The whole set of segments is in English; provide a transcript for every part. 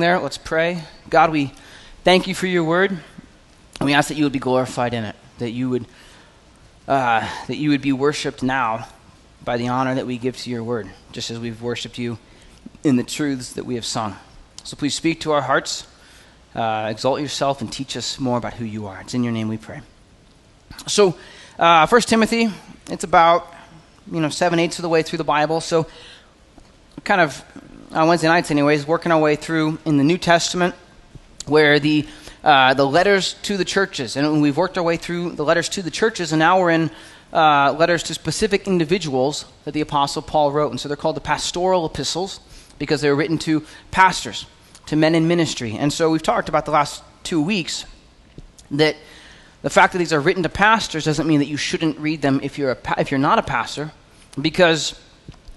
there, let's pray. God, we thank you for your word, and we ask that you would be glorified in it, that you would uh, that you would be worshipped now by the honor that we give to your word, just as we've worshipped you in the truths that we have sung. So please speak to our hearts, uh, exalt yourself, and teach us more about who you are. It's in your name we pray. So, uh, First Timothy, it's about you know seven eighths of the way through the Bible. So, kind of on Wednesday nights, anyways, working our way through in the New Testament, where the uh, the letters to the churches, and we've worked our way through the letters to the churches, and now we're in uh, letters to specific individuals that the Apostle Paul wrote, and so they're called the pastoral epistles because they were written to pastors, to men in ministry, and so we've talked about the last two weeks that the fact that these are written to pastors doesn't mean that you shouldn't read them if you're a, if you're not a pastor, because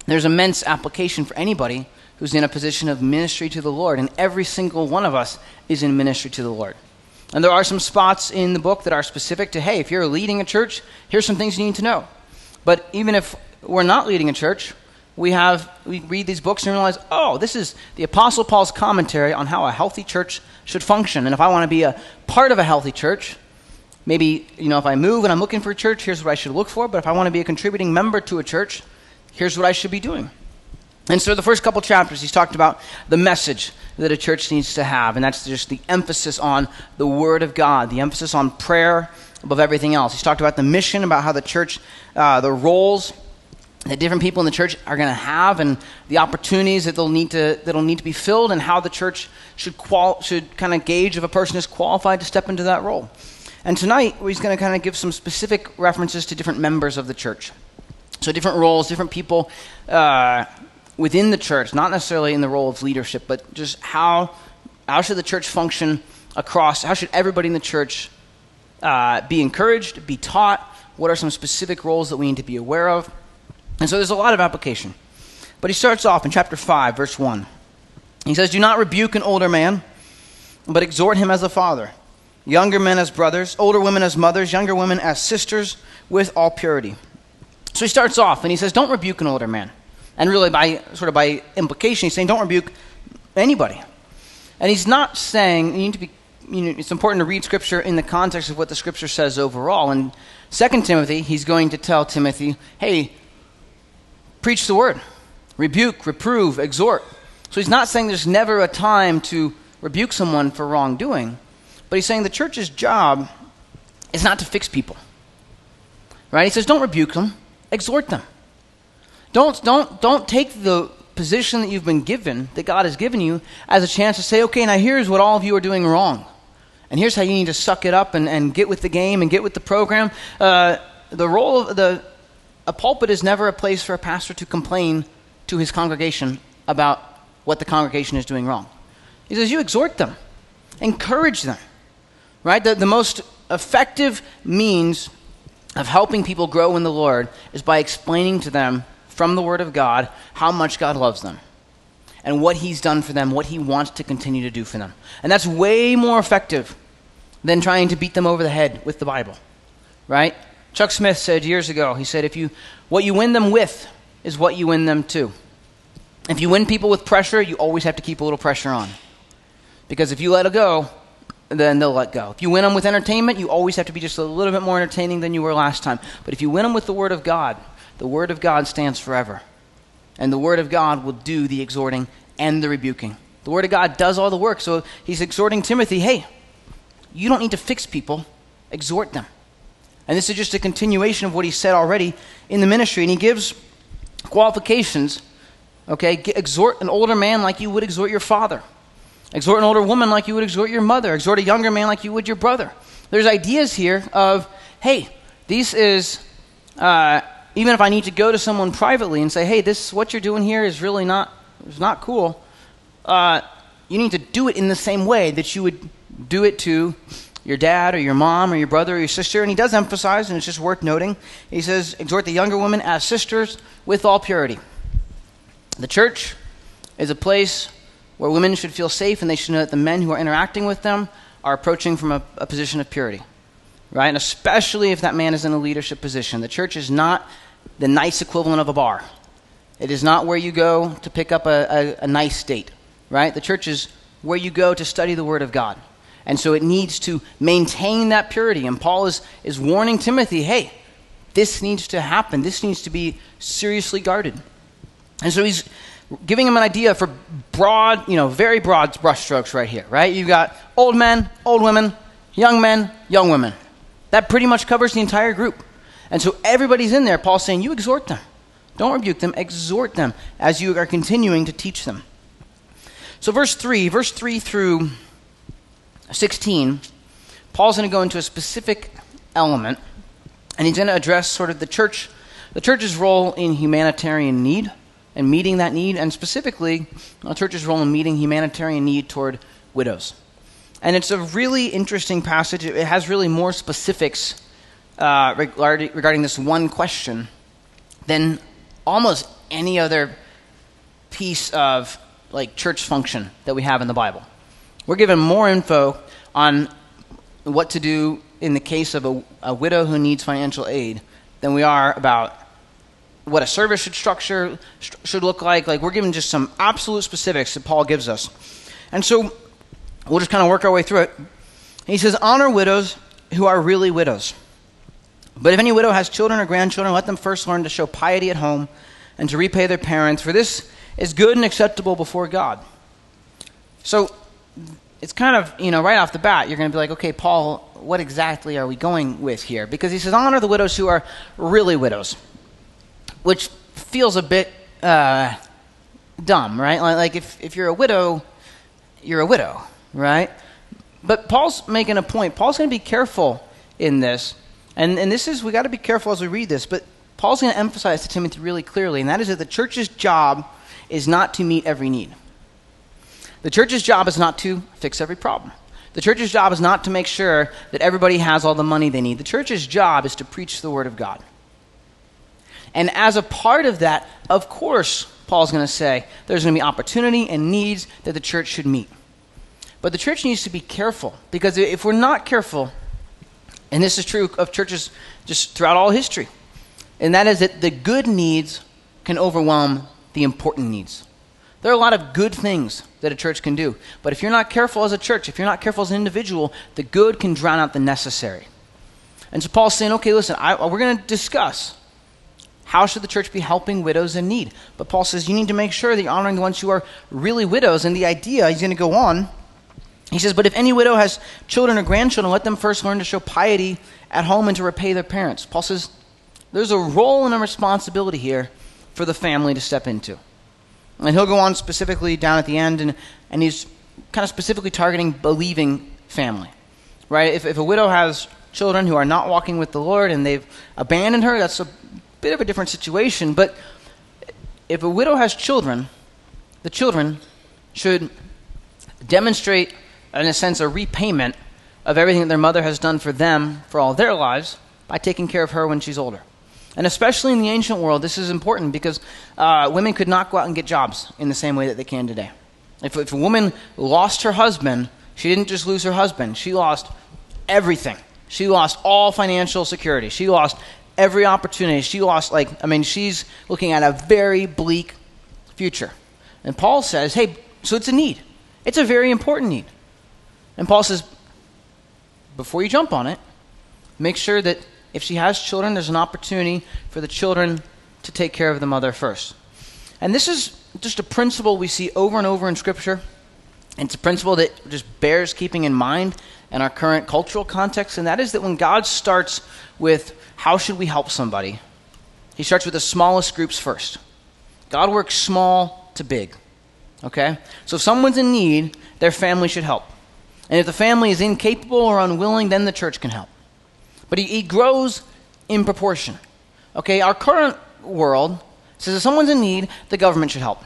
there's immense application for anybody who's in a position of ministry to the Lord. And every single one of us is in ministry to the Lord. And there are some spots in the book that are specific to, hey, if you're leading a church, here's some things you need to know. But even if we're not leading a church, we have we read these books and realize, oh, this is the Apostle Paul's commentary on how a healthy church should function. And if I want to be a part of a healthy church, maybe you know if I move and I'm looking for a church, here's what I should look for. But if I want to be a contributing member to a church, here's what I should be doing. And so, the first couple chapters, he's talked about the message that a church needs to have, and that's just the emphasis on the Word of God, the emphasis on prayer above everything else. He's talked about the mission, about how the church, uh, the roles that different people in the church are going to have, and the opportunities that they'll need to that'll need to be filled, and how the church should should kind of gauge if a person is qualified to step into that role. And tonight, he's going to kind of give some specific references to different members of the church. So, different roles, different people. Uh, within the church, not necessarily in the role of leadership, but just how, how should the church function across, how should everybody in the church uh, be encouraged, be taught? What are some specific roles that we need to be aware of? And so there's a lot of application. But he starts off in chapter 5, verse 1. He says, Do not rebuke an older man, but exhort him as a father, younger men as brothers, older women as mothers, younger women as sisters, with all purity. So he starts off and he says, Don't rebuke an older man. And really, by sort of by implication, he's saying, don't rebuke anybody. And he's not saying you need to be. You know, it's important to read Scripture in the context of what the Scripture says overall. And Second Timothy, he's going to tell Timothy, hey, preach the word, rebuke, reprove, exhort. So he's not saying there's never a time to rebuke someone for wrongdoing, but he's saying the church's job is not to fix people. Right? He says, don't rebuke them, exhort them. Don't, don't, don't take the position that you've been given, that God has given you, as a chance to say, okay, now here's what all of you are doing wrong. And here's how you need to suck it up and, and get with the game and get with the program. Uh, the role of the a pulpit is never a place for a pastor to complain to his congregation about what the congregation is doing wrong. He says, you exhort them, encourage them. Right? The, the most effective means of helping people grow in the Lord is by explaining to them from the Word of God how much God loves them and what He's done for them, what He wants to continue to do for them. And that's way more effective than trying to beat them over the head with the Bible, right? Chuck Smith said years ago, he said, if you, what you win them with is what you win them to. If you win people with pressure, you always have to keep a little pressure on. Because if you let it go, then they'll let go. If you win them with entertainment, you always have to be just a little bit more entertaining than you were last time. But if you win them with the Word of God, the Word of God stands forever. And the Word of God will do the exhorting and the rebuking. The Word of God does all the work. So he's exhorting Timothy hey, you don't need to fix people, exhort them. And this is just a continuation of what he said already in the ministry. And he gives qualifications. Okay, exhort an older man like you would exhort your father. Exhort an older woman like you would exhort your mother. Exhort a younger man like you would your brother. There's ideas here of, hey, this is uh, even if I need to go to someone privately and say, hey, this what you're doing here is really not, is not cool, uh, you need to do it in the same way that you would do it to your dad or your mom or your brother or your sister. And he does emphasize, and it's just worth noting, he says, exhort the younger women as sisters with all purity. The church is a place where women should feel safe and they should know that the men who are interacting with them are approaching from a, a position of purity right? And especially if that man is in a leadership position. The church is not the nice equivalent of a bar. It is not where you go to pick up a, a, a nice date, right? The church is where you go to study the Word of God. And so it needs to maintain that purity. And Paul is, is warning Timothy hey, this needs to happen. This needs to be seriously guarded. And so he's giving him an idea for broad, you know, very broad brushstrokes right here, right? You've got old men, old women, young men, young women. That pretty much covers the entire group. And so everybody's in there. Paul's saying, you exhort them. Don't rebuke them, exhort them as you are continuing to teach them. So, verse 3, verse 3 through 16, Paul's going to go into a specific element, and he's going to address sort of the church, the church's role in humanitarian need and meeting that need, and specifically the church's role in meeting humanitarian need toward widows. And it's a really interesting passage. It has really more specifics uh, regarding, regarding this one question than almost any other piece of like church function that we have in the Bible. We're given more info on what to do in the case of a, a widow who needs financial aid than we are about what a service should structure st- should look like. Like we're given just some absolute specifics that Paul gives us, and so we'll just kind of work our way through it. He says, "Honor widows who are really widows." But if any widow has children or grandchildren, let them first learn to show piety at home and to repay their parents, for this is good and acceptable before God. So it's kind of, you know, right off the bat, you're going to be like, okay, Paul, what exactly are we going with here? Because he says, honor the widows who are really widows, which feels a bit uh, dumb, right? Like if, if you're a widow, you're a widow, right? But Paul's making a point. Paul's going to be careful in this and, and this is, we got to be careful as we read this, but Paul's going to emphasize to Timothy really clearly, and that is that the church's job is not to meet every need. The church's job is not to fix every problem. The church's job is not to make sure that everybody has all the money they need. The church's job is to preach the word of God. And as a part of that, of course, Paul's going to say there's going to be opportunity and needs that the church should meet. But the church needs to be careful because if we're not careful, and this is true of churches just throughout all history. And that is that the good needs can overwhelm the important needs. There are a lot of good things that a church can do. But if you're not careful as a church, if you're not careful as an individual, the good can drown out the necessary. And so Paul's saying, okay, listen, I, we're going to discuss how should the church be helping widows in need. But Paul says you need to make sure that you're honoring the ones who are really widows. And the idea, he's going to go on, he says, But if any widow has children or grandchildren, let them first learn to show piety at home and to repay their parents. Paul says, There's a role and a responsibility here for the family to step into. And he'll go on specifically down at the end, and, and he's kind of specifically targeting believing family. Right? If, if a widow has children who are not walking with the Lord and they've abandoned her, that's a bit of a different situation. But if a widow has children, the children should demonstrate in a sense, a repayment of everything that their mother has done for them for all their lives by taking care of her when she's older. And especially in the ancient world, this is important because uh, women could not go out and get jobs in the same way that they can today. If, if a woman lost her husband, she didn't just lose her husband, she lost everything. She lost all financial security. She lost every opportunity. She lost, like, I mean, she's looking at a very bleak future. And Paul says, hey, so it's a need. It's a very important need. And Paul says, before you jump on it, make sure that if she has children, there's an opportunity for the children to take care of the mother first. And this is just a principle we see over and over in Scripture. It's a principle that just bears keeping in mind in our current cultural context, and that is that when God starts with how should we help somebody, He starts with the smallest groups first. God works small to big. Okay? So if someone's in need, their family should help. And if the family is incapable or unwilling, then the church can help. But he, he grows in proportion. Okay, our current world says if someone's in need, the government should help.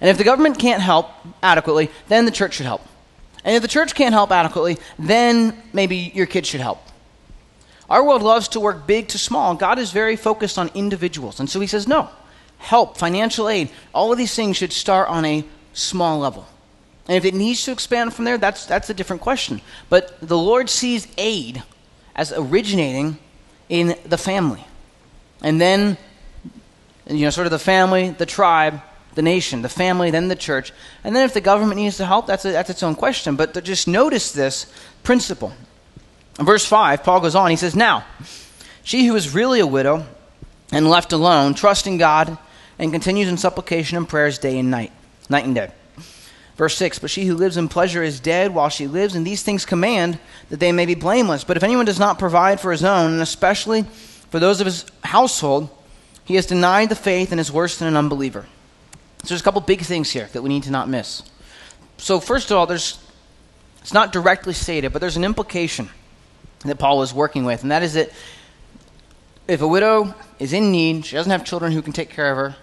And if the government can't help adequately, then the church should help. And if the church can't help adequately, then maybe your kids should help. Our world loves to work big to small. God is very focused on individuals. And so he says, no, help, financial aid, all of these things should start on a small level. And if it needs to expand from there, that's, that's a different question. But the Lord sees aid as originating in the family. And then, you know, sort of the family, the tribe, the nation, the family, then the church. And then if the government needs to help, that's, a, that's its own question. But just notice this principle. In verse 5, Paul goes on. He says, Now, she who is really a widow and left alone, trusting God, and continues in supplication and prayers day and night, night and day. Verse 6 But she who lives in pleasure is dead while she lives, and these things command that they may be blameless. But if anyone does not provide for his own, and especially for those of his household, he has denied the faith and is worse than an unbeliever. So there's a couple big things here that we need to not miss. So first of all, there's it's not directly stated, but there's an implication that Paul is working with, and that is that if a widow is in need, she doesn't have children who can take care of her,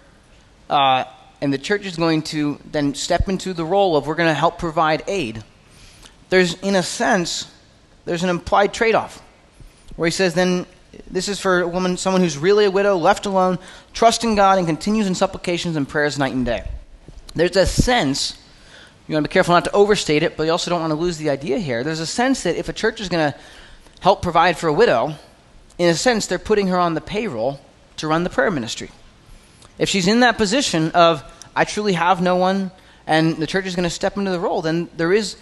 uh, and the church is going to then step into the role of we're going to help provide aid. There's, in a sense, there's an implied trade-off where he says then this is for a woman, someone who's really a widow, left alone, trusting God, and continues in supplications and prayers night and day. There's a sense, you want to be careful not to overstate it, but you also don't want to lose the idea here. There's a sense that if a church is going to help provide for a widow, in a sense, they're putting her on the payroll to run the prayer ministry. If she's in that position of, I truly have no one, and the church is going to step into the role, then there is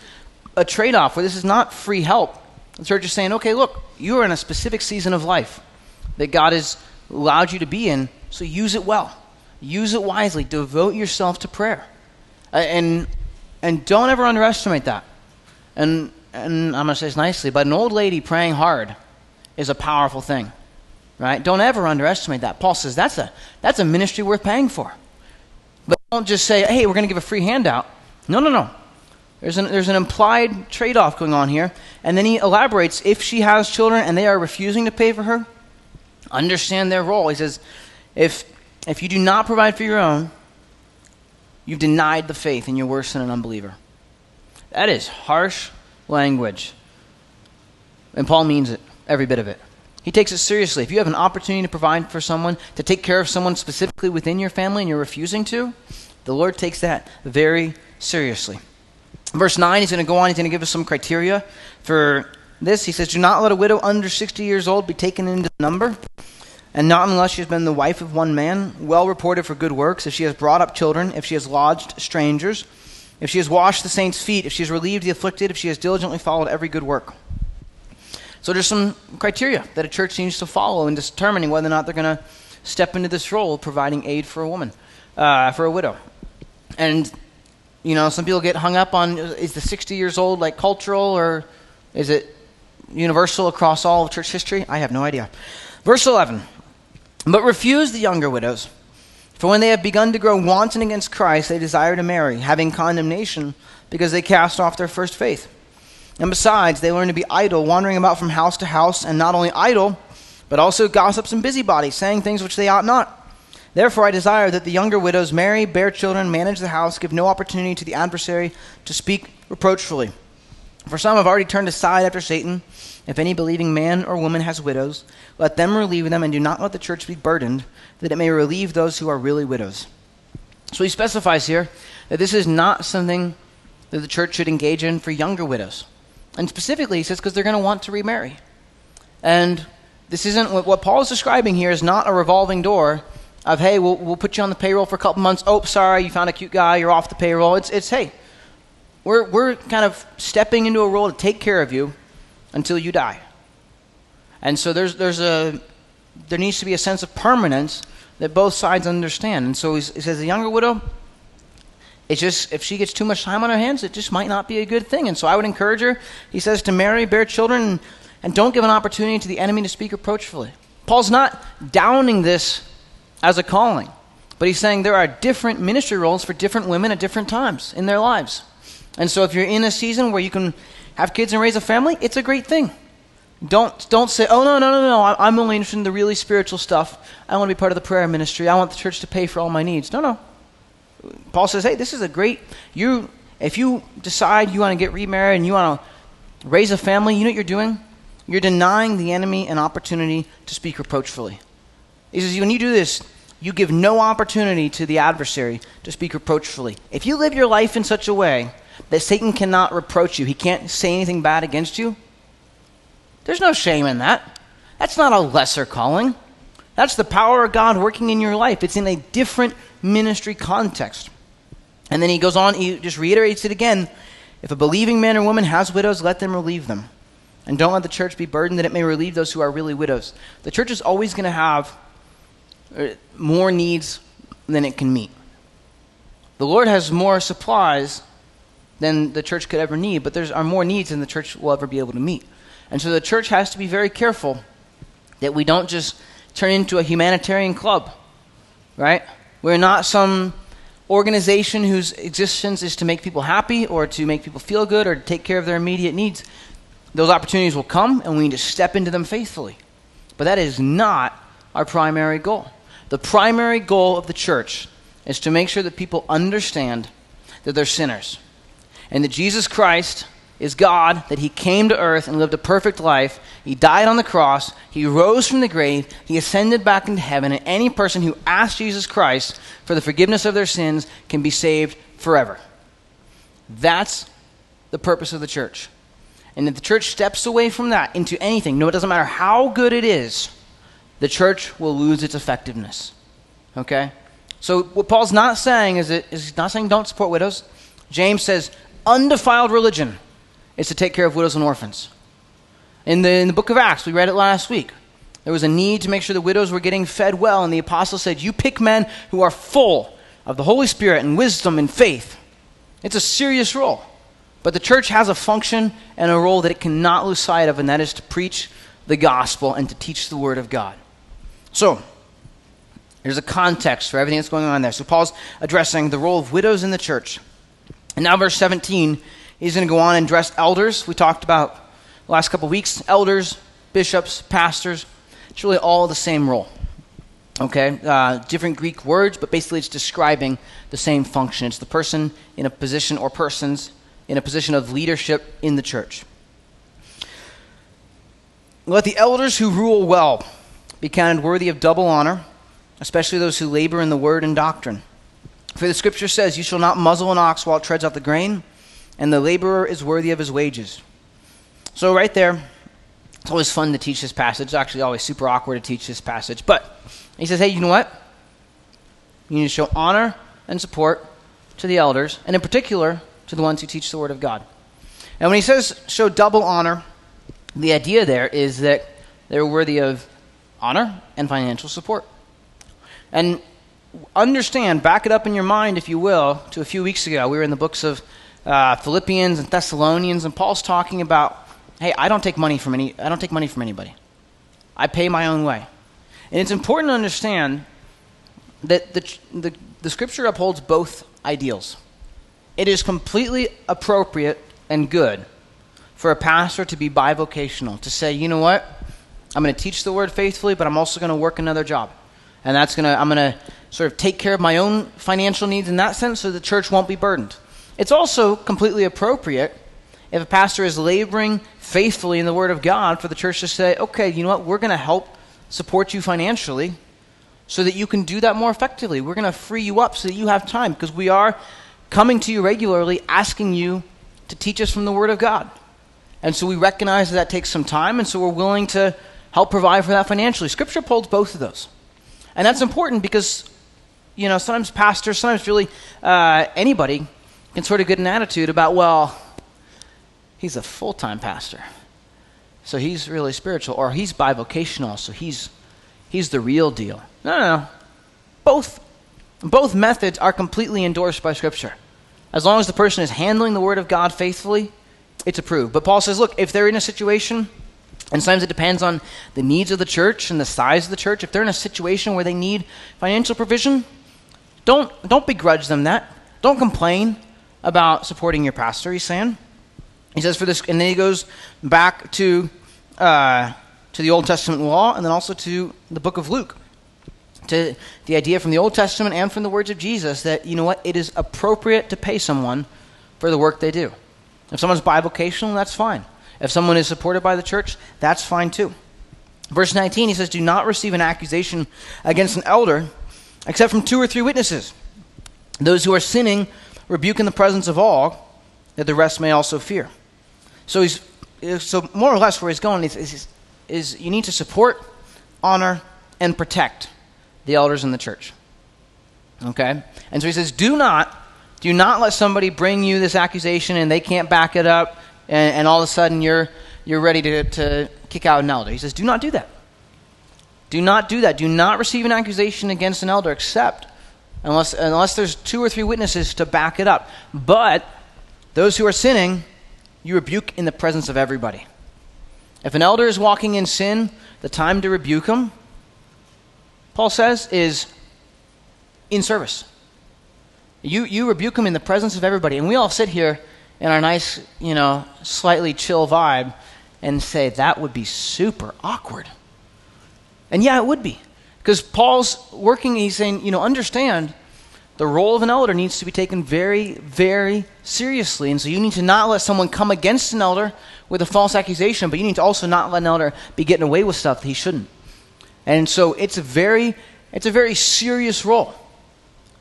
a trade off where this is not free help. The church is saying, okay, look, you are in a specific season of life that God has allowed you to be in, so use it well. Use it wisely. Devote yourself to prayer. And, and don't ever underestimate that. And, and I'm going to say this nicely, but an old lady praying hard is a powerful thing. Right? Don't ever underestimate that. Paul says that's a, that's a ministry worth paying for. But don't just say, hey, we're going to give a free handout. No, no, no. There's an, there's an implied trade off going on here. And then he elaborates if she has children and they are refusing to pay for her, understand their role. He says, if, if you do not provide for your own, you've denied the faith and you're worse than an unbeliever. That is harsh language. And Paul means it, every bit of it. He takes it seriously. If you have an opportunity to provide for someone, to take care of someone specifically within your family, and you're refusing to, the Lord takes that very seriously. Verse 9, he's going to go on, he's going to give us some criteria for this. He says, Do not let a widow under 60 years old be taken into the number, and not unless she has been the wife of one man, well reported for good works, if she has brought up children, if she has lodged strangers, if she has washed the saints' feet, if she has relieved the afflicted, if she has diligently followed every good work. So there's some criteria that a church needs to follow in determining whether or not they're going to step into this role of providing aid for a woman, uh, for a widow. And, you know, some people get hung up on is the 60 years old like cultural or is it universal across all of church history? I have no idea. Verse 11 But refuse the younger widows. For when they have begun to grow wanton against Christ, they desire to marry, having condemnation because they cast off their first faith. And besides, they learn to be idle, wandering about from house to house, and not only idle, but also gossips and busybodies, saying things which they ought not. Therefore, I desire that the younger widows marry, bear children, manage the house, give no opportunity to the adversary to speak reproachfully. For some have already turned aside after Satan. If any believing man or woman has widows, let them relieve them, and do not let the church be burdened, that it may relieve those who are really widows. So he specifies here that this is not something that the church should engage in for younger widows. And specifically, he says, because they're going to want to remarry. And this isn't what, what Paul is describing here is not a revolving door of, hey, we'll, we'll put you on the payroll for a couple months. Oh, sorry, you found a cute guy, you're off the payroll. It's, it's hey, we're, we're kind of stepping into a role to take care of you until you die. And so there's, there's a, there needs to be a sense of permanence that both sides understand. And so he says the younger widow, it's just, if she gets too much time on her hands, it just might not be a good thing. And so I would encourage her, he says, to marry, bear children, and, don't give an opportunity to the enemy to speak reproachfully. Paul's not downing this as a calling, but he's saying there are different ministry roles for different women at different times in their lives. And so if you're in a season where you can have kids and raise a family, it's a great thing. Don't, don't say, oh, no, no, no, no, I'm only interested in the really spiritual stuff. I want to be part of the prayer ministry. I want the church to pay for all my needs. No, no. Paul says, hey, this is a great, you, if you decide you want to get remarried and you want to raise a family, you know what you're doing? You're denying the enemy an opportunity to speak reproachfully. He says, when you do this, you give no opportunity to the adversary to speak reproachfully. If you live your life in such a way that Satan cannot reproach you, he can't say anything bad against you, there's no shame in that. That's not a lesser calling. That's the power of God working in your life. It's in a different ministry context. And then he goes on, he just reiterates it again. If a believing man or woman has widows, let them relieve them. And don't let the church be burdened that it may relieve those who are really widows. The church is always going to have uh, more needs than it can meet. The Lord has more supplies than the church could ever need, but there are more needs than the church will ever be able to meet. And so the church has to be very careful that we don't just turn into a humanitarian club, right? We're not some organization whose existence is to make people happy or to make people feel good or to take care of their immediate needs. Those opportunities will come, and we need to step into them faithfully. But that is not our primary goal. The primary goal of the church is to make sure that people understand that they're sinners and that Jesus Christ is God, that He came to earth and lived a perfect life. He died on the cross. He rose from the grave. He ascended back into heaven. And any person who asks Jesus Christ for the forgiveness of their sins can be saved forever. That's the purpose of the church. And if the church steps away from that into anything, no, it doesn't matter how good it is, the church will lose its effectiveness. Okay? So what Paul's not saying is, that, is he's not saying don't support widows. James says undefiled religion is to take care of widows and orphans. In the, in the book of Acts, we read it last week. There was a need to make sure the widows were getting fed well, and the apostle said, You pick men who are full of the Holy Spirit and wisdom and faith. It's a serious role. But the church has a function and a role that it cannot lose sight of, and that is to preach the gospel and to teach the word of God. So, there's a context for everything that's going on there. So, Paul's addressing the role of widows in the church. And now, verse 17, he's going to go on and address elders. We talked about the last couple weeks elders, bishops, pastors. It's really all the same role. Okay? Uh, different Greek words, but basically it's describing the same function. It's the person in a position or persons in a position of leadership in the church. Let the elders who rule well be counted worthy of double honor, especially those who labor in the word and doctrine. For the scripture says, You shall not muzzle an ox while it treads out the grain, and the laborer is worthy of his wages. So, right there, it's always fun to teach this passage. It's actually always super awkward to teach this passage. But he says, Hey, you know what? You need to show honor and support to the elders, and in particular, to the ones who teach the Word of God. And when he says show double honor, the idea there is that they're worthy of honor and financial support. And understand, back it up in your mind, if you will, to a few weeks ago. We were in the books of uh, Philippians and Thessalonians, and Paul's talking about, hey, I don't take money from any, I don't take money from anybody. I pay my own way. And it's important to understand that the, the, the scripture upholds both ideals. It is completely appropriate and good for a pastor to be bivocational, to say, you know what? I'm going to teach the word faithfully, but I'm also going to work another job. And that's going to, I'm going to sort of take care of my own financial needs in that sense so the church won't be burdened. It's also completely appropriate if a pastor is laboring faithfully in the Word of God for the church to say, okay, you know what, we're going to help support you financially so that you can do that more effectively. We're going to free you up so that you have time because we are coming to you regularly asking you to teach us from the Word of God. And so we recognize that that takes some time, and so we're willing to help provide for that financially. Scripture holds both of those. And that's important because you know, sometimes pastors, sometimes really uh, anybody can sort of get an attitude about, well, he's a full time pastor. So he's really spiritual, or he's bivocational, so he's, he's the real deal. No, no, no. Both, both methods are completely endorsed by Scripture. As long as the person is handling the Word of God faithfully, it's approved. But Paul says, look, if they're in a situation, and sometimes it depends on the needs of the church and the size of the church, if they're in a situation where they need financial provision, don't, don't begrudge them that. Don't complain about supporting your pastor, he's saying. He says for this, and then he goes back to, uh, to the Old Testament law and then also to the book of Luke. To the idea from the Old Testament and from the words of Jesus that, you know what, it is appropriate to pay someone for the work they do. If someone's bivocational, that's fine. If someone is supported by the church, that's fine too. Verse 19, he says, Do not receive an accusation against an elder except from two or three witnesses. Those who are sinning rebuke in the presence of all, that the rest may also fear. So he's so more or less where he's going is, is, is you need to support, honor, and protect the elders in the church. Okay? And so he says, do not, do not let somebody bring you this accusation and they can't back it up and, and all of a sudden you're, you're ready to, to kick out an elder. He says, do not do that. Do not do that. Do not receive an accusation against an elder except unless, unless there's two or three witnesses to back it up. But those who are sinning, you rebuke in the presence of everybody. If an elder is walking in sin, the time to rebuke him, Paul says, is in service. You, you rebuke him in the presence of everybody. And we all sit here in our nice, you know, slightly chill vibe and say, that would be super awkward. And yeah, it would be. Because Paul's working, he's saying, you know, understand the role of an elder needs to be taken very, very seriously. And so you need to not let someone come against an elder with a false accusation, but you need to also not let an elder be getting away with stuff that he shouldn't. And so it's a very, it's a very serious role.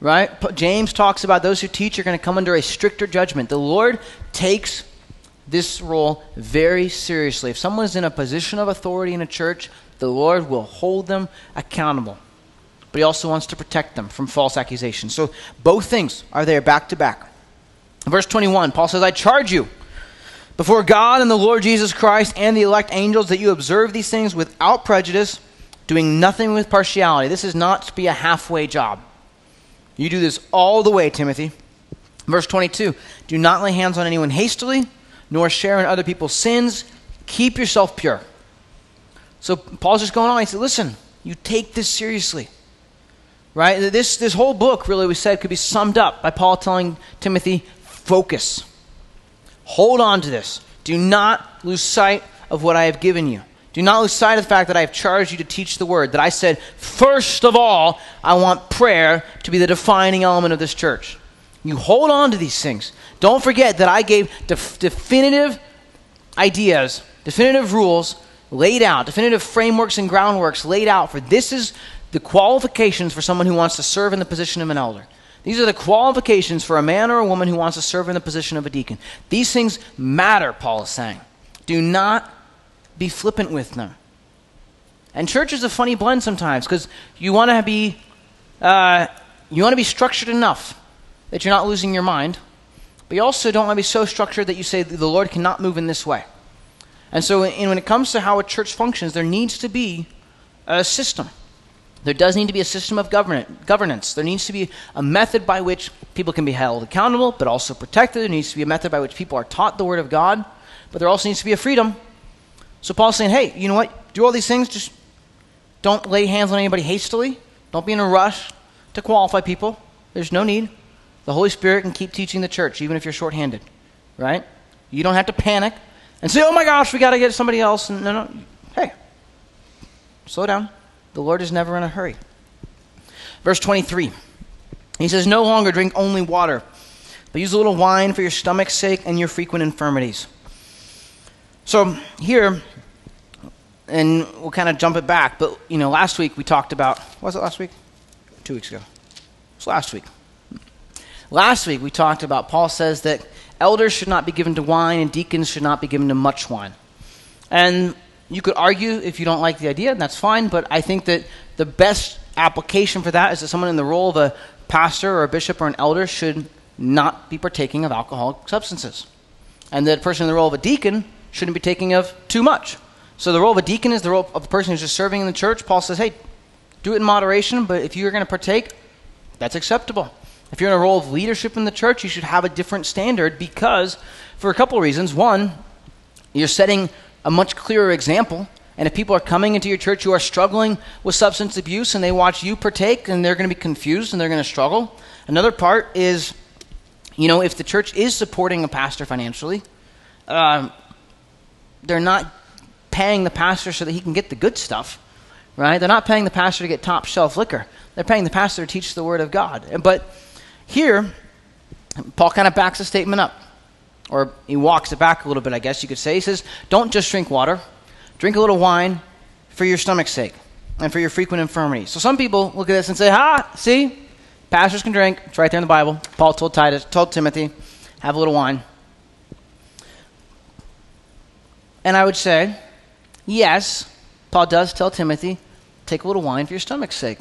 Right? James talks about those who teach are going to come under a stricter judgment. The Lord takes this role very seriously. If someone is in a position of authority in a church, the Lord will hold them accountable. But He also wants to protect them from false accusations. So both things are there back to back. Verse 21, Paul says, I charge you before God and the Lord Jesus Christ and the elect angels that you observe these things without prejudice, doing nothing with partiality. This is not to be a halfway job. You do this all the way, Timothy. Verse 22 Do not lay hands on anyone hastily, nor share in other people's sins. Keep yourself pure. So Paul's just going on. He said, Listen, you take this seriously. Right? This, this whole book, really, we said, could be summed up by Paul telling Timothy, focus. Hold on to this. Do not lose sight of what I have given you. Do not lose sight of the fact that I have charged you to teach the word. That I said, first of all, I want prayer to be the defining element of this church. You hold on to these things. Don't forget that I gave def- definitive ideas, definitive rules laid out, definitive frameworks and groundworks laid out for this is the qualifications for someone who wants to serve in the position of an elder. These are the qualifications for a man or a woman who wants to serve in the position of a deacon. These things matter, Paul is saying. Do not be flippant with them. And church is a funny blend sometimes because you want to be uh, you want to be structured enough that you're not losing your mind, but you also don't want to be so structured that you say the Lord cannot move in this way. And so, when it comes to how a church functions, there needs to be a system. There does need to be a system of governance. There needs to be a method by which people can be held accountable, but also protected. There needs to be a method by which people are taught the Word of God, but there also needs to be a freedom so Paul's saying, hey, you know what? Do all these things, just don't lay hands on anybody hastily. Don't be in a rush to qualify people. There's no need. The Holy Spirit can keep teaching the church, even if you're shorthanded, right? You don't have to panic and say, oh my gosh, we got to get somebody else. No, no. Hey, slow down. The Lord is never in a hurry. Verse 23. He says, No longer drink only water, but use a little wine for your stomach's sake and your frequent infirmities. So here, and we'll kind of jump it back, but you know, last week we talked about was it last week? Two weeks ago. It was last week. Last week we talked about Paul says that elders should not be given to wine and deacons should not be given to much wine. And you could argue if you don't like the idea, and that's fine, but I think that the best application for that is that someone in the role of a pastor or a bishop or an elder should not be partaking of alcoholic substances. And that person in the role of a deacon shouldn't be taking of too much. So the role of a deacon is the role of a person who's just serving in the church. Paul says, hey, do it in moderation, but if you're going to partake, that's acceptable. If you're in a role of leadership in the church, you should have a different standard because, for a couple of reasons. One, you're setting a much clearer example. And if people are coming into your church who are struggling with substance abuse and they watch you partake, and they're going to be confused and they're going to struggle. Another part is, you know, if the church is supporting a pastor financially, uh, they're not paying the pastor so that he can get the good stuff, right? They're not paying the pastor to get top shelf liquor. They're paying the pastor to teach the word of God. But here, Paul kind of backs the statement up, or he walks it back a little bit, I guess you could say. He says, Don't just drink water, drink a little wine for your stomach's sake and for your frequent infirmities. So some people look at this and say, Ha, see, pastors can drink. It's right there in the Bible. Paul told Titus, told Timothy, have a little wine. And I would say, yes, Paul does tell Timothy, take a little wine for your stomach's sake.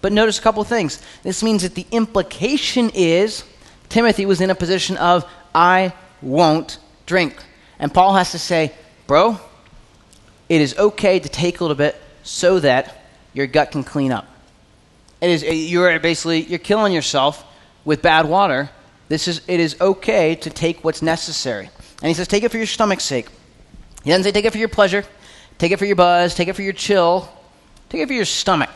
But notice a couple things. This means that the implication is Timothy was in a position of, I won't drink. And Paul has to say, Bro, it is okay to take a little bit so that your gut can clean up. It is, you're basically, you're killing yourself with bad water. This is, it is okay to take what's necessary. And he says, take it for your stomach's sake. He doesn't say take it for your pleasure, take it for your buzz, take it for your chill, take it for your stomach,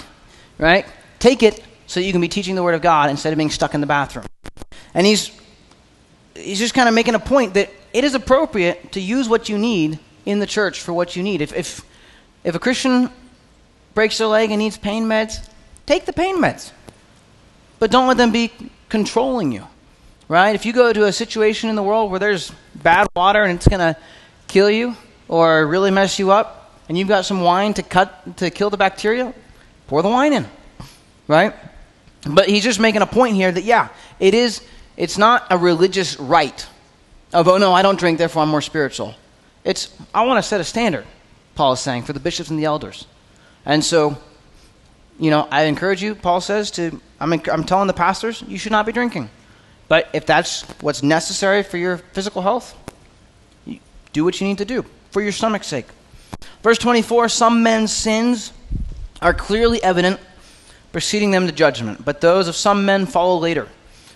right? Take it so that you can be teaching the Word of God instead of being stuck in the bathroom. And he's, he's just kind of making a point that it is appropriate to use what you need in the church for what you need. If, if, if a Christian breaks their leg and needs pain meds, take the pain meds. But don't let them be controlling you, right? If you go to a situation in the world where there's bad water and it's going to kill you or really mess you up, and you've got some wine to cut to kill the bacteria, pour the wine in, right? But he's just making a point here that yeah, it is. It's not a religious right of oh no, I don't drink, therefore I'm more spiritual. It's I want to set a standard. Paul is saying for the bishops and the elders, and so you know, I encourage you, Paul says, to, I'm, I'm telling the pastors, you should not be drinking. But if that's what's necessary for your physical health, do what you need to do for your stomach's sake. Verse 24 Some men's sins are clearly evident, preceding them to judgment, but those of some men follow later.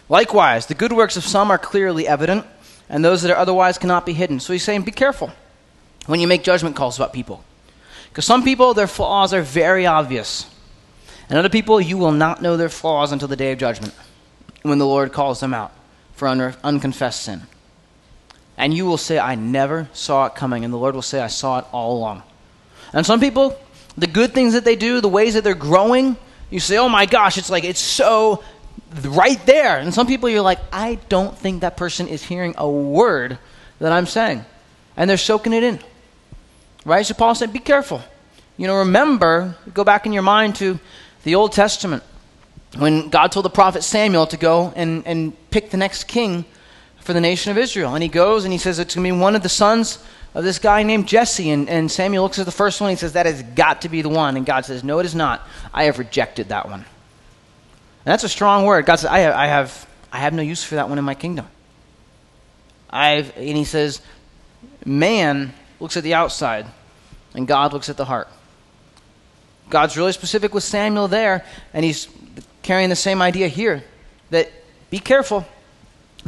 Likewise, the good works of some are clearly evident, and those that are otherwise cannot be hidden. So he's saying, be careful when you make judgment calls about people. Because some people, their flaws are very obvious. And other people, you will not know their flaws until the day of judgment, when the Lord calls them out for un- unconfessed sin. And you will say, I never saw it coming. And the Lord will say, I saw it all along. And some people, the good things that they do, the ways that they're growing, you say, oh my gosh, it's like, it's so right there. And some people, you're like, I don't think that person is hearing a word that I'm saying. And they're soaking it in. Right? So Paul said, be careful. You know, remember, go back in your mind to the Old Testament, when God told the prophet Samuel to go and, and pick the next king for the nation of Israel. And he goes and he says, It's going to be one of the sons of this guy named Jesse. And, and Samuel looks at the first one and he says, That has got to be the one. And God says, No, it is not. I have rejected that one. And that's a strong word. God says, I have, I have, I have no use for that one in my kingdom. I've, and he says, Man looks at the outside, and God looks at the heart. God's really specific with Samuel there, and he's carrying the same idea here that be careful.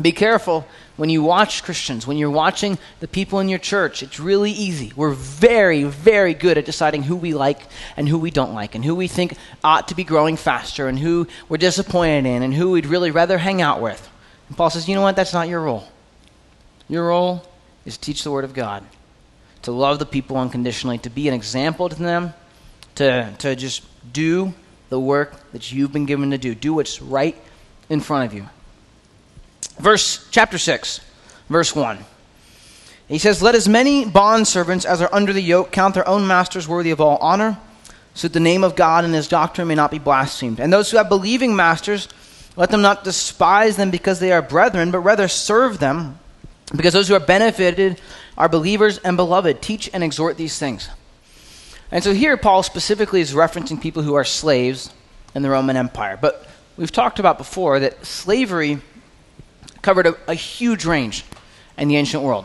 Be careful when you watch Christians, when you're watching the people in your church. It's really easy. We're very, very good at deciding who we like and who we don't like, and who we think ought to be growing faster, and who we're disappointed in, and who we'd really rather hang out with. And Paul says, you know what? That's not your role. Your role is to teach the Word of God, to love the people unconditionally, to be an example to them to, to just do the work that you've been given to do. Do what's right in front of you. Verse chapter 6, verse 1. He says, Let as many bondservants as are under the yoke count their own masters worthy of all honor, so that the name of God and his doctrine may not be blasphemed. And those who have believing masters, let them not despise them because they are brethren, but rather serve them, because those who are benefited are believers and beloved. Teach and exhort these things. And so here, Paul specifically is referencing people who are slaves in the Roman Empire. But we've talked about before that slavery covered a, a huge range in the ancient world.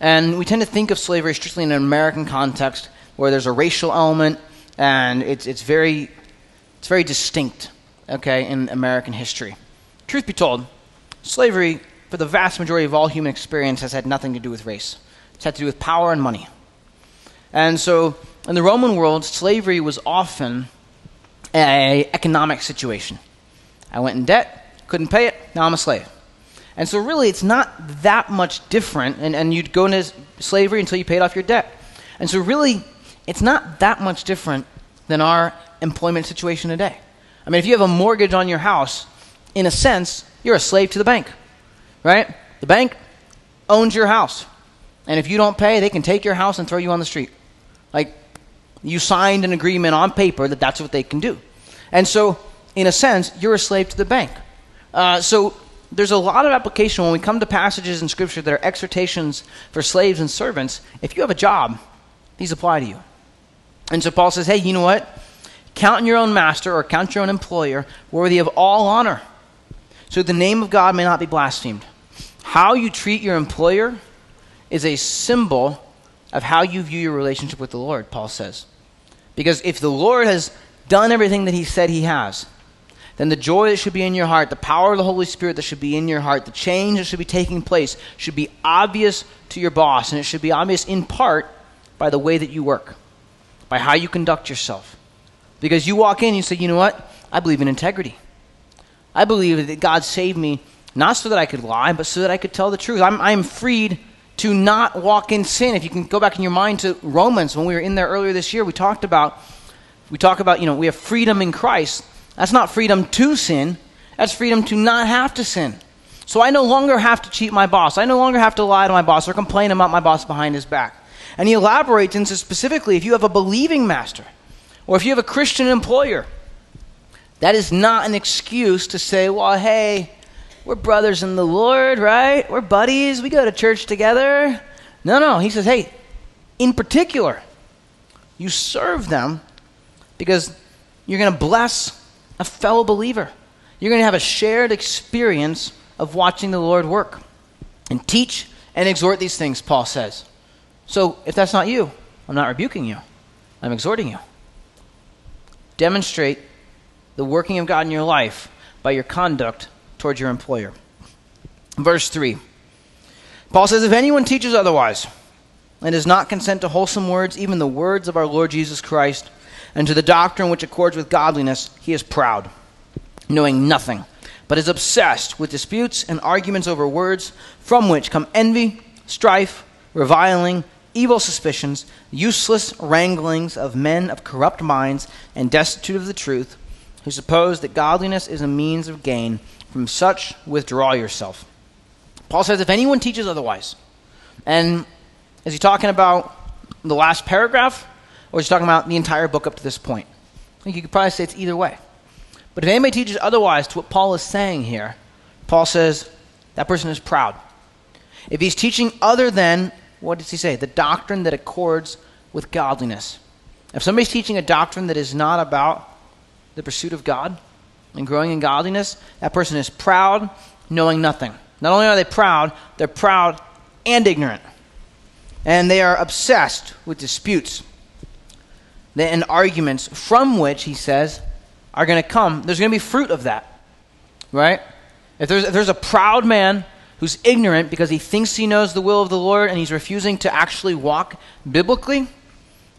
And we tend to think of slavery strictly in an American context where there's a racial element and it's, it's, very, it's very distinct, okay, in American history. Truth be told, slavery, for the vast majority of all human experience, has had nothing to do with race. It's had to do with power and money. And so in the Roman world, slavery was often an economic situation. I went in debt, couldn't pay it, now I'm a slave. And so, really, it's not that much different, and, and you'd go into slavery until you paid off your debt. And so, really, it's not that much different than our employment situation today. I mean, if you have a mortgage on your house, in a sense, you're a slave to the bank, right? The bank owns your house. And if you don't pay, they can take your house and throw you on the street. Like, you signed an agreement on paper that that's what they can do. And so, in a sense, you're a slave to the bank. Uh, so, there's a lot of application when we come to passages in Scripture that are exhortations for slaves and servants. If you have a job, these apply to you. And so Paul says, hey, you know what? count your own master or count your own employer worthy of all honor, so that the name of God may not be blasphemed. How you treat your employer is a symbol of how you view your relationship with the Lord, Paul says. Because if the Lord has done everything that he said he has, then the joy that should be in your heart, the power of the Holy Spirit that should be in your heart, the change that should be taking place should be obvious to your boss, and it should be obvious in part by the way that you work, by how you conduct yourself. Because you walk in and you say, you know what? I believe in integrity. I believe that God saved me not so that I could lie, but so that I could tell the truth. I'm, I'm freed to not walk in sin. If you can go back in your mind to Romans, when we were in there earlier this year, we talked about, we talk about, you know, we have freedom in Christ. That's not freedom to sin. That's freedom to not have to sin. So I no longer have to cheat my boss. I no longer have to lie to my boss or complain about my boss behind his back. And he elaborates and says specifically if you have a believing master or if you have a Christian employer, that is not an excuse to say, well, hey, we're brothers in the Lord, right? We're buddies. We go to church together. No, no. He says, hey, in particular, you serve them because you're going to bless a fellow believer. You're going to have a shared experience of watching the Lord work and teach and exhort these things, Paul says. So if that's not you, I'm not rebuking you, I'm exhorting you. Demonstrate the working of God in your life by your conduct towards your employer. Verse 3 Paul says, If anyone teaches otherwise and does not consent to wholesome words, even the words of our Lord Jesus Christ, and to the doctrine which accords with godliness, he is proud, knowing nothing, but is obsessed with disputes and arguments over words, from which come envy, strife, reviling, evil suspicions, useless wranglings of men of corrupt minds and destitute of the truth, who suppose that godliness is a means of gain. From such, withdraw yourself. Paul says, if anyone teaches otherwise, and is he talking about the last paragraph, or is talking about the entire book up to this point? I think you could probably say it's either way. But if anybody teaches otherwise to what Paul is saying here, Paul says that person is proud. If he's teaching other than, what does he say? The doctrine that accords with godliness. If somebody's teaching a doctrine that is not about the pursuit of God, and growing in godliness, that person is proud, knowing nothing. Not only are they proud, they're proud and ignorant. And they are obsessed with disputes and arguments from which, he says, are going to come. There's going to be fruit of that. Right? If there's, if there's a proud man who's ignorant because he thinks he knows the will of the Lord and he's refusing to actually walk biblically,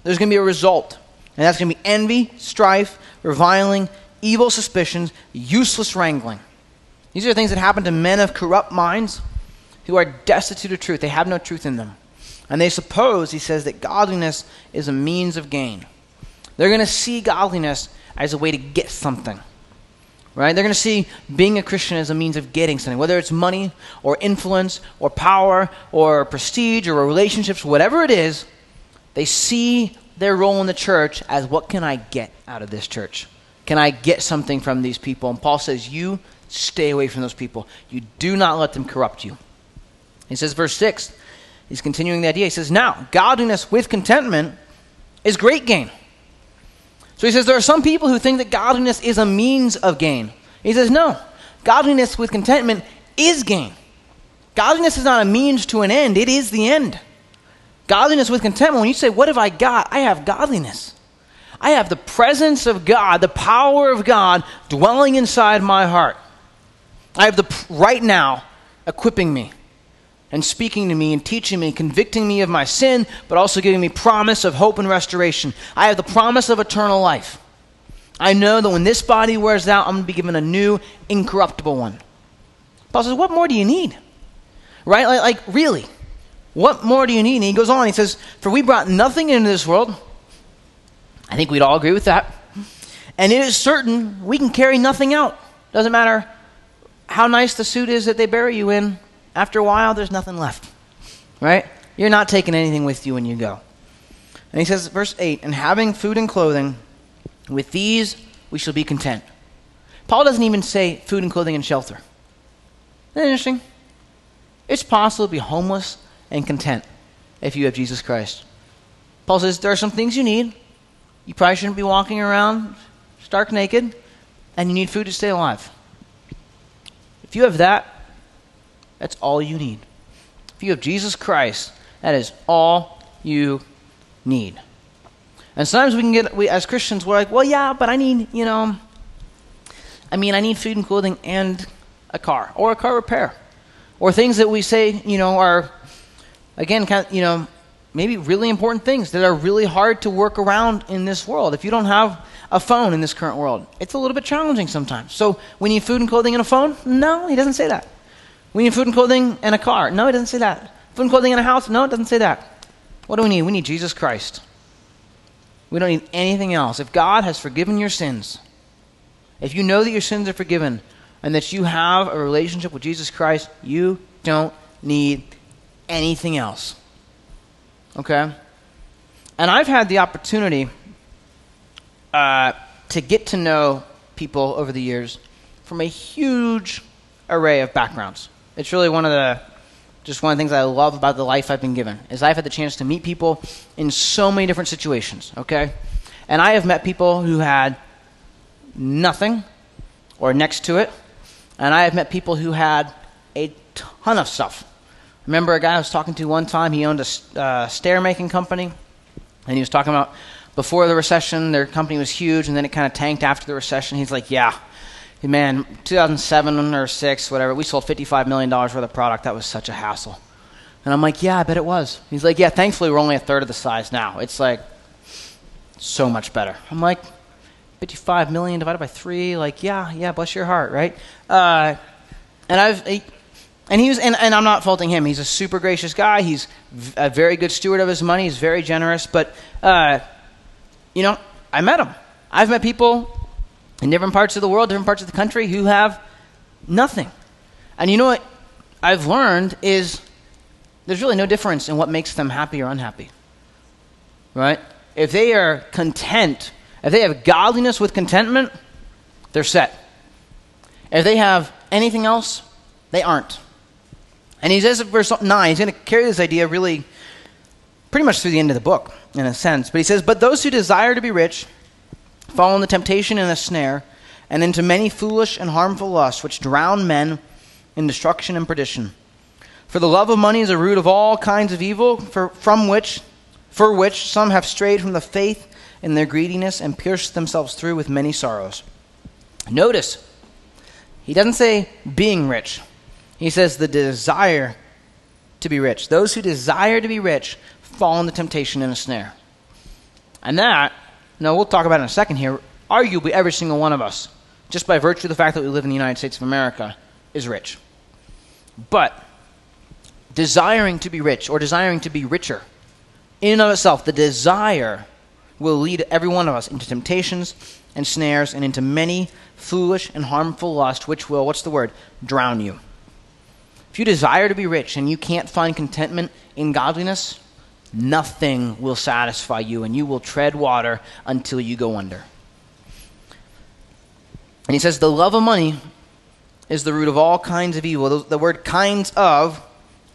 there's going to be a result. And that's going to be envy, strife, reviling, evil suspicions, useless wrangling. These are things that happen to men of corrupt minds who are destitute of truth. They have no truth in them. And they suppose, he says, that godliness is a means of gain. They're going to see godliness as a way to get something. Right? They're going to see being a Christian as a means of getting something, whether it's money or influence or power or prestige or relationships, whatever it is, they see their role in the church as what can I get out of this church? Can I get something from these people? And Paul says, You stay away from those people. You do not let them corrupt you. He says, verse 6, he's continuing the idea. He says, Now, godliness with contentment is great gain. So he says, There are some people who think that godliness is a means of gain. He says, No, godliness with contentment is gain. Godliness is not a means to an end, it is the end. Godliness with contentment, when you say, What have I got? I have godliness. I have the presence of God, the power of God dwelling inside my heart. I have the right now equipping me and speaking to me and teaching me, convicting me of my sin, but also giving me promise of hope and restoration. I have the promise of eternal life. I know that when this body wears out, I'm going to be given a new, incorruptible one. Paul says, What more do you need? Right? Like, like really, what more do you need? And he goes on, he says, For we brought nothing into this world I think we'd all agree with that. And it is certain we can carry nothing out. Doesn't matter how nice the suit is that they bury you in. After a while, there's nothing left. Right? You're not taking anything with you when you go. And he says, verse 8, and having food and clothing, with these we shall be content. Paul doesn't even say food and clothing and shelter. Isn't that interesting? It's possible to be homeless and content if you have Jesus Christ. Paul says there are some things you need, you probably shouldn't be walking around stark naked, and you need food to stay alive. If you have that, that's all you need. If you have Jesus Christ, that is all you need. And sometimes we can get, we, as Christians, we're like, well, yeah, but I need, you know, I mean, I need food and clothing and a car or a car repair or things that we say, you know, are, again, kind of, you know, maybe really important things that are really hard to work around in this world. If you don't have a phone in this current world, it's a little bit challenging sometimes. So we need food and clothing and a phone? No, he doesn't say that. We need food and clothing and a car? No, it doesn't say that. Food and clothing and a house? No, it doesn't say that. What do we need? We need Jesus Christ. We don't need anything else. If God has forgiven your sins, if you know that your sins are forgiven and that you have a relationship with Jesus Christ, you don't need anything else. Okay? And I've had the opportunity uh, to get to know people over the years from a huge array of backgrounds. It's really one of the just one of the things I love about the life I've been given is I've had the chance to meet people in so many different situations, okay? And I have met people who had nothing or next to it, and I have met people who had a ton of stuff. Remember a guy I was talking to one time, he owned a uh, stair making company, and he was talking about before the recession, their company was huge, and then it kind of tanked after the recession. He's like, yeah, man, 2007 or 6, whatever, we sold $55 million worth of product. That was such a hassle. And I'm like, yeah, I bet it was. He's like, yeah, thankfully we're only a third of the size now. It's like so much better. I'm like, 55 million divided by three, like, yeah, yeah, bless your heart, right? Uh, and I've, and he was, and, and I'm not faulting him. He's a super gracious guy. He's a very good steward of his money. He's very generous. But, uh, you know, I met him. I've met people in different parts of the world, different parts of the country, who have nothing. And you know what I've learned is there's really no difference in what makes them happy or unhappy. Right? If they are content, if they have godliness with contentment, they're set. If they have anything else, they aren't. And he says in verse 9, he's going to carry this idea really pretty much through the end of the book, in a sense. But he says, But those who desire to be rich, fall into temptation and a snare, and into many foolish and harmful lusts, which drown men in destruction and perdition. For the love of money is a root of all kinds of evil, for, from which, for which some have strayed from the faith in their greediness and pierced themselves through with many sorrows. Notice, he doesn't say being rich. He says the desire to be rich. Those who desire to be rich fall into temptation and a snare. And that now, we'll talk about in a second here. Arguably, every single one of us, just by virtue of the fact that we live in the United States of America, is rich. But desiring to be rich or desiring to be richer, in and of itself, the desire will lead every one of us into temptations and snares and into many foolish and harmful lusts, which will, what's the word? Drown you. If you desire to be rich and you can't find contentment in godliness, nothing will satisfy you, and you will tread water until you go under. And he says, The love of money is the root of all kinds of evil. The, word kinds of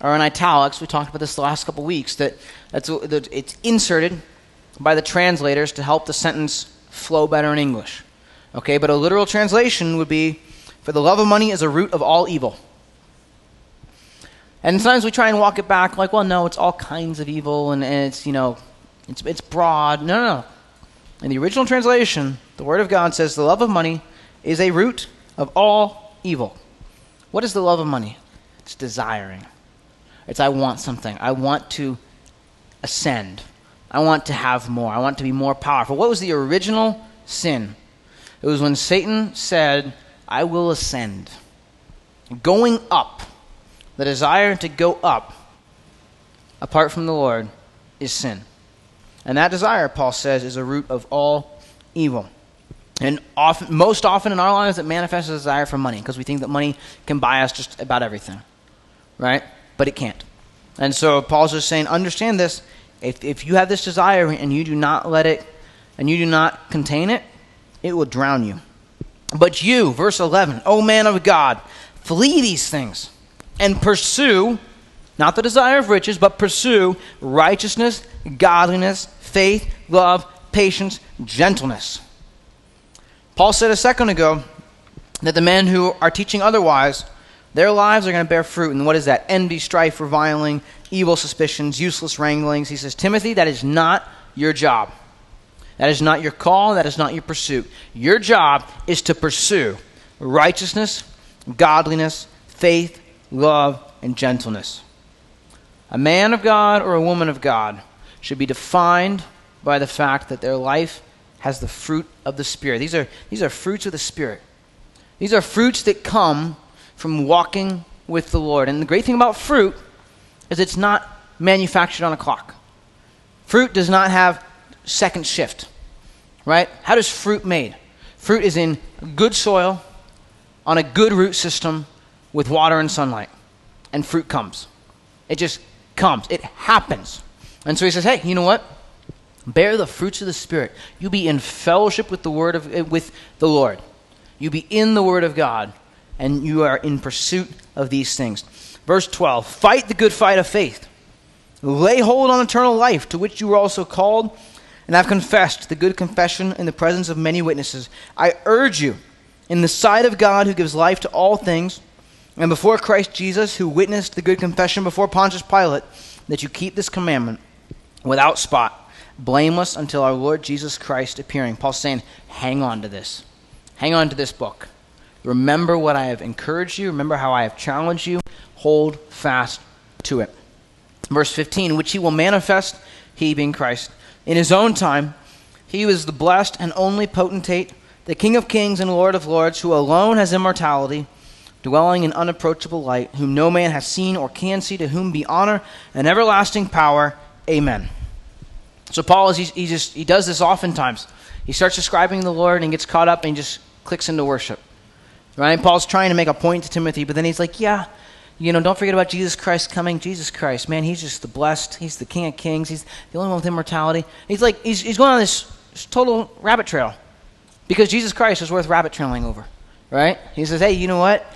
are in italics. We talked about this the last couple weeks, that that's, it's inserted by the translators to help the sentence flow better in English. Okay, but a literal translation would be, For the love of money is a root of all evil. And sometimes we try and walk it back like, well, no, it's all kinds of evil and, and it's, you know, it's, it's broad. No, no, no. In the original translation, the Word of God says the love of money is a root of all evil. What is the love of money? It's desiring. It's I want something. I want to ascend. I want to have more. I want to be more powerful. What was the original sin? It was when Satan said, I will ascend. Going up the desire to go up apart from the Lord is sin. And that desire, Paul says, is a root of all evil. And often, most often in our lives, it manifests a desire for money because we think that money can buy us just about everything, right? But it can't. And so Paul's just saying, understand this. If, if you have this desire and you do not let it, and you do not contain it, it will drown you. But you, verse 11, O man of God, flee these things and pursue not the desire of riches, but pursue righteousness, godliness, faith, love, patience, gentleness. Paul said a second ago that the men who are teaching otherwise, their lives are going to bear fruit. And what is that? Envy, strife, reviling, evil suspicions, useless wranglings. He says, Timothy, that is not your job. That is not your call. That is not your pursuit. Your job is to pursue righteousness, godliness, faith, love, and gentleness. A man of God or a woman of God should be defined by the fact that their life has the fruit of the Spirit. These are, these are fruits of the Spirit. These are fruits that come from walking with the Lord. And the great thing about fruit is it's not manufactured on a clock. Fruit does not have second shift, right? How does fruit made? Fruit is in good soil, on a good root system, with water and sunlight, and fruit comes. It just comes. It happens. And so he says, "Hey, you know what? Bear the fruits of the Spirit. You be in fellowship with the word of eh, with the Lord. You be in the Word of God, and you are in pursuit of these things." Verse twelve: Fight the good fight of faith. Lay hold on eternal life, to which you were also called, and have confessed the good confession in the presence of many witnesses. I urge you, in the sight of God, who gives life to all things, and before Christ Jesus, who witnessed the good confession before Pontius Pilate, that you keep this commandment without spot, blameless until our Lord Jesus Christ appearing. Paul's saying, hang on to this. Hang on to this book. Remember what I have encouraged you. Remember how I have challenged you. Hold fast to it. Verse 15, which he will manifest, he being Christ, in his own time. He was the blessed and only potentate, the King of kings and Lord of lords, who alone has immortality, dwelling in unapproachable light, whom no man has seen or can see, to whom be honor and everlasting power. Amen. So Paul is he, just he does this oftentimes. He starts describing the Lord and gets caught up and just clicks into worship. Right? Paul's trying to make a point to Timothy, but then he's like, yeah, you know, don't forget about Jesus Christ coming. Jesus Christ, man, he's just the blessed. He's the King of Kings. He's the only one with immortality. He's like, he's, he's going on this total rabbit trail because Jesus Christ is worth rabbit trailing over, right? He says, hey, you know what?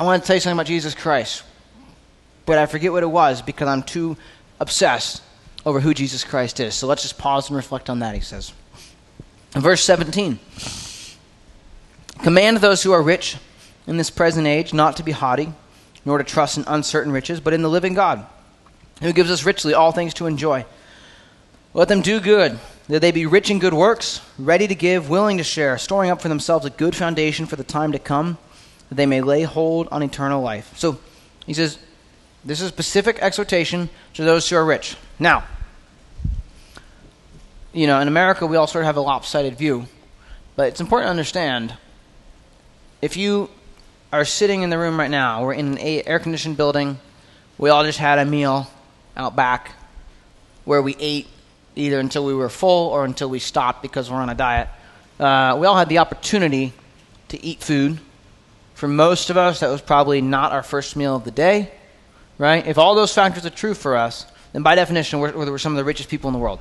I want to tell you something about Jesus Christ, but I forget what it was because I'm too obsessed over who Jesus Christ is. So let's just pause and reflect on that, he says. In verse 17 Command those who are rich in this present age not to be haughty nor to trust in uncertain riches, but in the living God, who gives us richly all things to enjoy. Let them do good, that they be rich in good works, ready to give, willing to share, storing up for themselves a good foundation for the time to come, that they may lay hold on eternal life. So he says, this is specific exhortation to those who are rich. Now, you know, in America, we all sort of have a lopsided view, but it's important to understand if you are sitting in the room right now. We're in an air conditioned building. We all just had a meal out back where we ate either until we were full or until we stopped because we're on a diet. Uh, we all had the opportunity to eat food. For most of us, that was probably not our first meal of the day, right? If all those factors are true for us, then by definition, we're, we're some of the richest people in the world.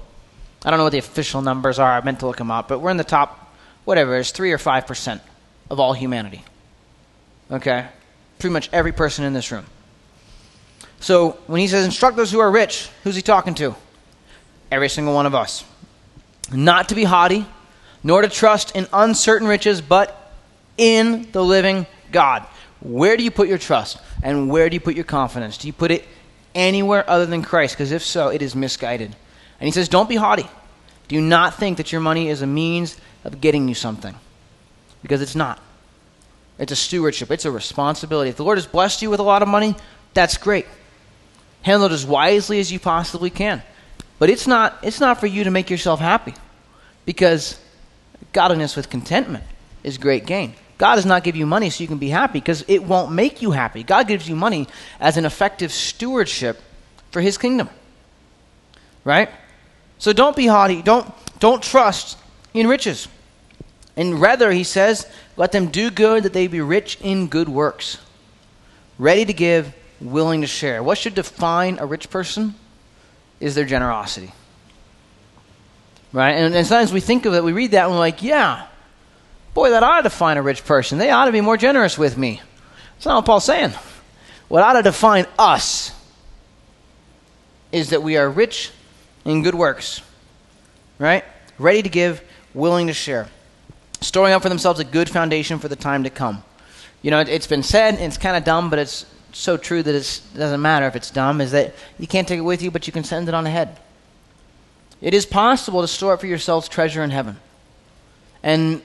I don't know what the official numbers are. I meant to look them up, but we're in the top, whatever, it's 3 or 5% of all humanity. Okay? Pretty much every person in this room. So when he says instruct those who are rich, who's he talking to? Every single one of us. Not to be haughty, nor to trust in uncertain riches, but in the living God. Where do you put your trust? And where do you put your confidence? Do you put it anywhere other than Christ? Because if so, it is misguided. And he says, Don't be haughty. Do not think that your money is a means of getting you something, because it's not. It's a stewardship, it's a responsibility. If the Lord has blessed you with a lot of money, that's great. Handle it as wisely as you possibly can. But it's not, it's not for you to make yourself happy because godliness with contentment is great gain. God does not give you money so you can be happy because it won't make you happy. God gives you money as an effective stewardship for his kingdom. Right? So don't be haughty. Don't, don't trust in riches. And rather, he says, let them do good that they be rich in good works, ready to give, willing to share. What should define a rich person is their generosity. Right? And, and sometimes we think of it, we read that, and we're like, yeah, boy, that ought to define a rich person. They ought to be more generous with me. That's not what Paul's saying. What ought to define us is that we are rich in good works, right? Ready to give, willing to share. storing up for themselves a good foundation for the time to come. You know, it, has been said, and it's kind of dumb, but it's so true that it doesn't matter if it's dumb, is that you can't take it with you, but you can send it on ahead. It is possible to store up for yourselves treasure in heaven. And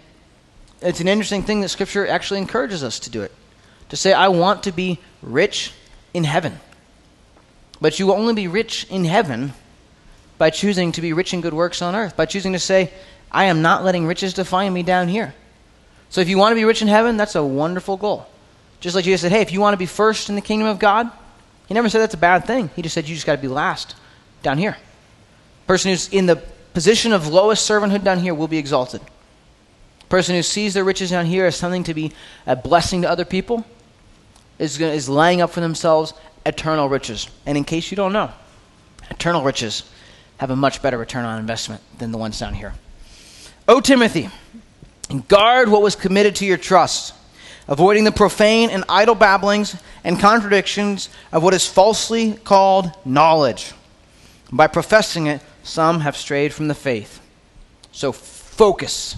it's an interesting thing that Scripture actually encourages us to do it. To say, I want to be rich in heaven. But you will only be rich in heaven by choosing to be rich in good works on earth, by choosing to say, I am not letting riches define me down here. So if you want to be rich in heaven, that's a wonderful goal. Just like Jesus said, hey, if you want to be first in the kingdom of God, he never said that's a bad thing. He just said you just got to be last down here. Person who's in the position of lowest servanthood down here will be exalted. Person who sees their riches down here as something to be a blessing to other people is, is laying up for themselves eternal riches. And in case you don't know, eternal riches have a much better return on investment than the ones down here. O Timothy, guard what was committed to your trust, avoiding the profane and idle babblings and contradictions of what is falsely called knowledge. By professing it, some have strayed from the faith. So focus,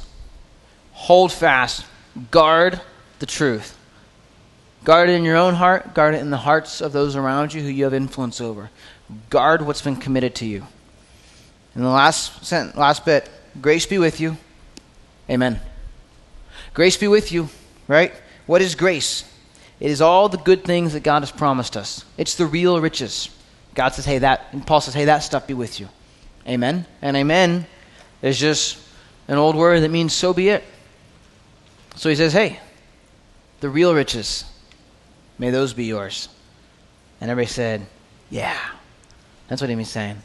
hold fast, guard the truth. Guard it in your own heart, guard it in the hearts of those around you who you have influence over. Guard what's been committed to you. And the last sentence, last bit, grace be with you. Amen. Grace be with you, right? What is grace? It is all the good things that God has promised us. It's the real riches. God says, hey, that, and Paul says, hey, that stuff be with you. Amen. And amen is just an old word that means so be it. So he says, hey, the real riches, may those be yours. And everybody said, yeah. That's what he was saying.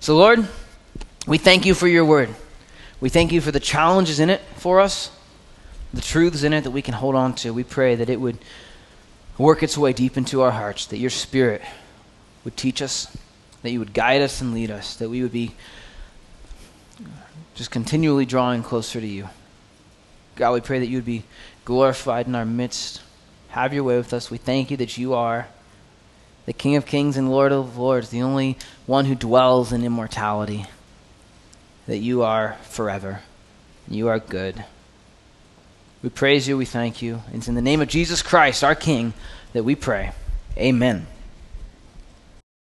So, Lord, we thank you for your word. We thank you for the challenges in it for us, the truths in it that we can hold on to. We pray that it would work its way deep into our hearts, that your spirit would teach us, that you would guide us and lead us, that we would be just continually drawing closer to you. God, we pray that you would be glorified in our midst. Have your way with us. We thank you that you are the King of kings and Lord of lords, the only one who dwells in immortality, that you are forever. You are good. We praise you. We thank you. It's in the name of Jesus Christ, our King, that we pray. Amen.